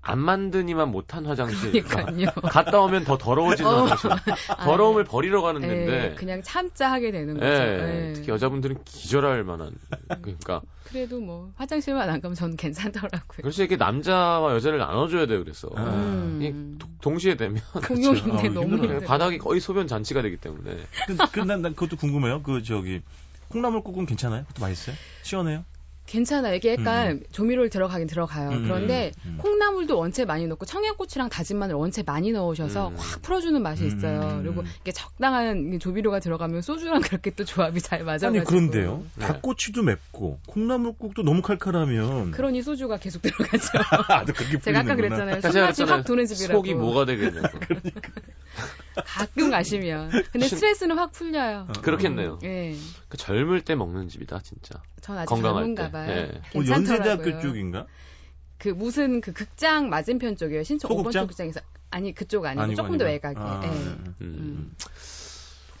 안 만드니만 못한 화장실. 그러니까요. 갔다 오면 더 더러워지는 어. 화장실. 더러움을 버리러 가는 예, 데인데. 그냥 참자 하게 되는 거죠. 예, 예. 특히 여자분들은 기절할 만한. 그러니까. 그래도 뭐 화장실만 안 가면 저는 괜찮더라고요. 그래서 이렇게 남자와 여자를 나눠줘야 돼요. 그래서 음. 동시에 되면 공용인데 그렇죠. 너무 힘들어. 바닥이 거의 소변 잔치가 되기 때문에. 근데 난, 난 그것도 궁금해요. 그 저기 콩나물국은 괜찮아요? 그것도 맛있어요? 시원해요? 괜찮아요. 이게 약간 음. 조미료를 들어가긴 들어가요. 음. 그런데 음. 콩나물도 원체 많이 넣고 청양고추랑 다진 마늘 원체 많이 넣으셔서 음. 확 풀어주는 맛이 있어요. 음. 그리고 이게 적당한 조미료가 들어가면 소주랑 그렇게 또 조합이 잘 맞아가지고. 아니 그런데요. 네. 닭꼬치도 맵고 콩나물국도 너무 칼칼하면. 그러니 소주가 계속 들어가죠. 아, 그렇게 제가 아까 그랬잖아요. 술맛이 확 도는 집이라고. 속이 뭐가 되겠냐고. 그러니까. 가끔 가시면. 근데 스트레스는 확 풀려요. 어, 그렇겠네요. 예. 그 젊을 때 먹는 집이다 진짜. 전 아직 젊은가 봐요. 네. 어, 연세대학교 쪽인가? 그 무슨 그 극장 맞은편 쪽이에요. 신촌 5번 쪽 극장에서 아니 그쪽 아니고 아니고, 조금 아니고. 더 외곽에. 아, 네. 음. 음.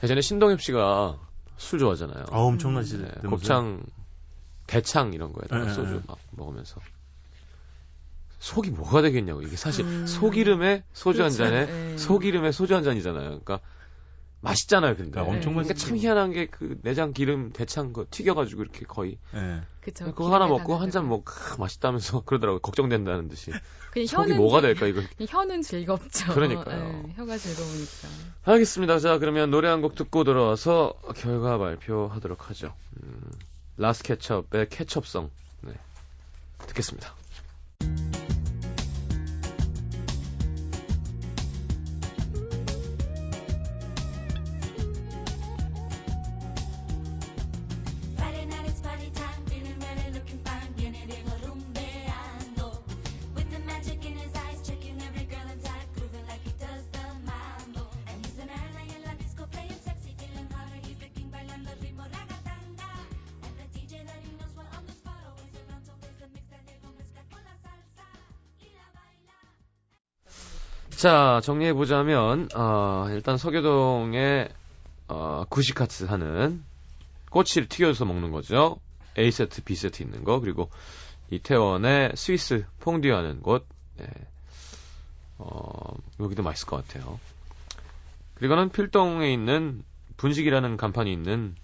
예전에 신동엽 씨가 술 좋아하잖아요. 아 엄청나지. 네, 곱창 대창 이런 거에다가 네, 소주 막 먹으면서 속이 뭐가 되겠냐고 이게 사실 음. 소기름에 소주 그렇죠. 한 잔에 네. 소기름에 소주 한 잔이잖아요. 그러니까 맛있잖아요, 근데. 그러니까 엄청 맛있. 그러니까 참 희한한 게 그 내장 기름 대창 거 튀겨가지고 이렇게 거의. 네. 그쵸. 그거 하나 먹고 한 잔 먹고 맛있다면서 그러더라고요. 걱정된다는 듯이. 그냥 속이 뭐가 될까 이거. 혀는 즐겁죠. 그러니까요. 네, 혀가 즐거우니까. 알겠습니다. 자 그러면 노래 한 곡 듣고 들어와서 결과 발표하도록 하죠. 음, 라스 케첩의 케첩성. 네. 듣겠습니다. 자, 정리해보자면, 어, 일단 서교동에, 어, 구시카츠 하는 꼬치를 튀겨서 먹는 거죠. A세트, B세트 있는 거. 그리고 이태원의 스위스 퐁듀 하는 곳. 네. 어, 여기도 맛있을 것 같아요. 그리고는 필동에 있는 분식이라는 간판이 있는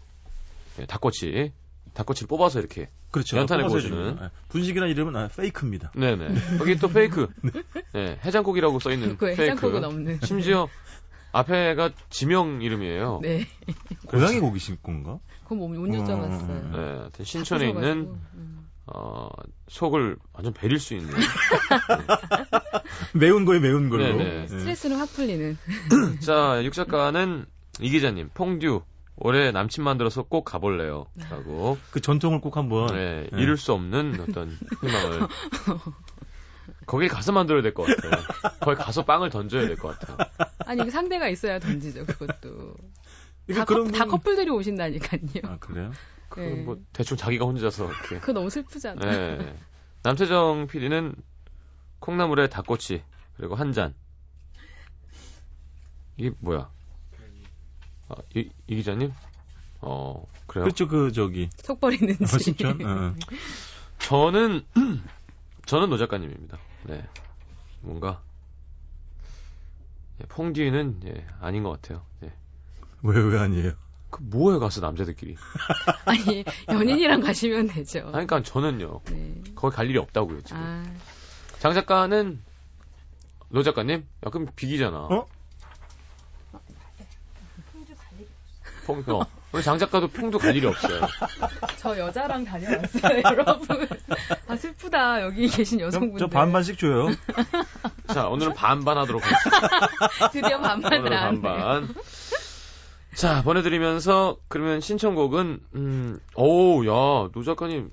네, 닭꼬치. 닭꼬치를 뽑아서 이렇게 그렇죠. 연탄에 구워주는 네. 분식이라는 이름은 아, 페이크입니다. 네네. 여기 또 페이크. 네. 네. 해장국이라고 써 있는 페이크. 해장국은 없는. 심지어 앞에가 지명 이름이에요. 네. 고양이 고기신 건가? 그건 못 여쭤봤어요. 음. 네. 신촌에 있는 음. 어, 속을 완전 베릴 수 있는. 매운 거에 매운 걸로. 네네. 네. 스트레스는 확 풀리는. 자, 육 작가는 이 기자님, 퐁듀. 올해 남친 만들어서 꼭 가볼래요. 라고. 그 전통을 꼭 한번. 네, 네. 이룰 수 없는 어떤 희망을. 거기 가서 만들어야 될 것 같아요. 거기 가서 빵을 던져야 될 것 같아요. 아니, 상대가 있어야 던지죠, 그것도. 다, 그런 다 커플들이 오신다니까요. 아, 그래요? 그, 네. 뭐, 대충 자기가 혼자서 이렇게. 그거 너무 슬프잖아요. 네. 남태정 PD는 콩나물에 닭꼬치, 그리고 한 잔. 이게 뭐야? 아, 이, 이 기자님? 어, 그래요? 그렇죠, 그, 저기. 속 버리는지. 어, 어. 저는, 저는 노 작가님입니다. 네. 뭔가, 예, 퐁듀는, 예, 아닌 것 같아요. 예. 왜, 왜 아니에요? 그, 뭐에 가서 남자들끼리. 아니, 연인이랑 가시면 되죠. 아니, 그러니까 저는요. 네. 거기 갈 일이 없다고요, 지금. 아... 장 작가는, 노 작가님? 야, 그럼 비기잖아. 어? 퐁, 어. 우리 장 작가도 퐁듀 갈 일이 없어요. 저 여자랑 다녀왔어요, 여러분. 아, 슬프다. 여기 계신 여성분들. 저 반반씩 줘요. 자, 오늘은 반반 하도록 하겠습니다. 드디어 반반을 오늘은 반반. 자, 보내드리면서, 그러면 신청곡은, 음, 오, 야, 노 작가님.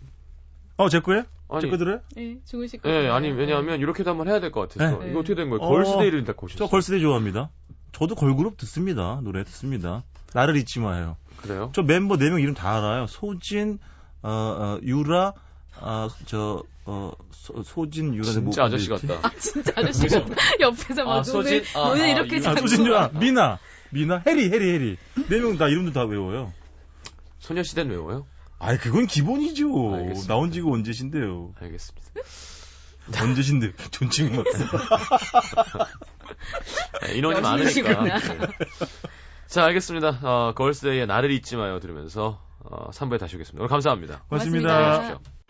어, 제 거예요? 아니, 제 거 틀어요? 네, 죽으실 거 네, 아니, 왜냐하면, 이렇게도 한번 해야 될 것 같아서. 네. 이거 어떻게 된 거예요? 어, 걸스데이를 듣고 오셨어요? 저 걸스데이 좋아합니다. 저도 걸그룹 듣습니다. 노래 듣습니다. 나를 잊지 마요. 그래요? 저 멤버 4명 이름 다 알아요. 소진, 어, 어 유라, 아, 저, 어, 소, 진 유라. 진짜 뭐, 아저씨 같다. 아, 진짜 아저씨 같다. 옆에서 막 아, 소진, 아, 눈을 아, 이렇게 아, 소진 유라, 미나, 미나, 해리, 해리, 해리. 네 명 다 이름도 다 외워요. 소녀시대는 외워요? 아이, 그건 기본이죠. 알겠습니다. 나온 지가 언제신데요. 알겠습니다. 언제신데 존칭 같아. 네, 인원이 많으니까. 네. 자, 알겠습니다. 어, 걸스데이의 나를 잊지 마요 들으면서 어, 3부에 다시 오겠습니다. 오늘 감사합니다. 고맙습니다. 고맙습니다.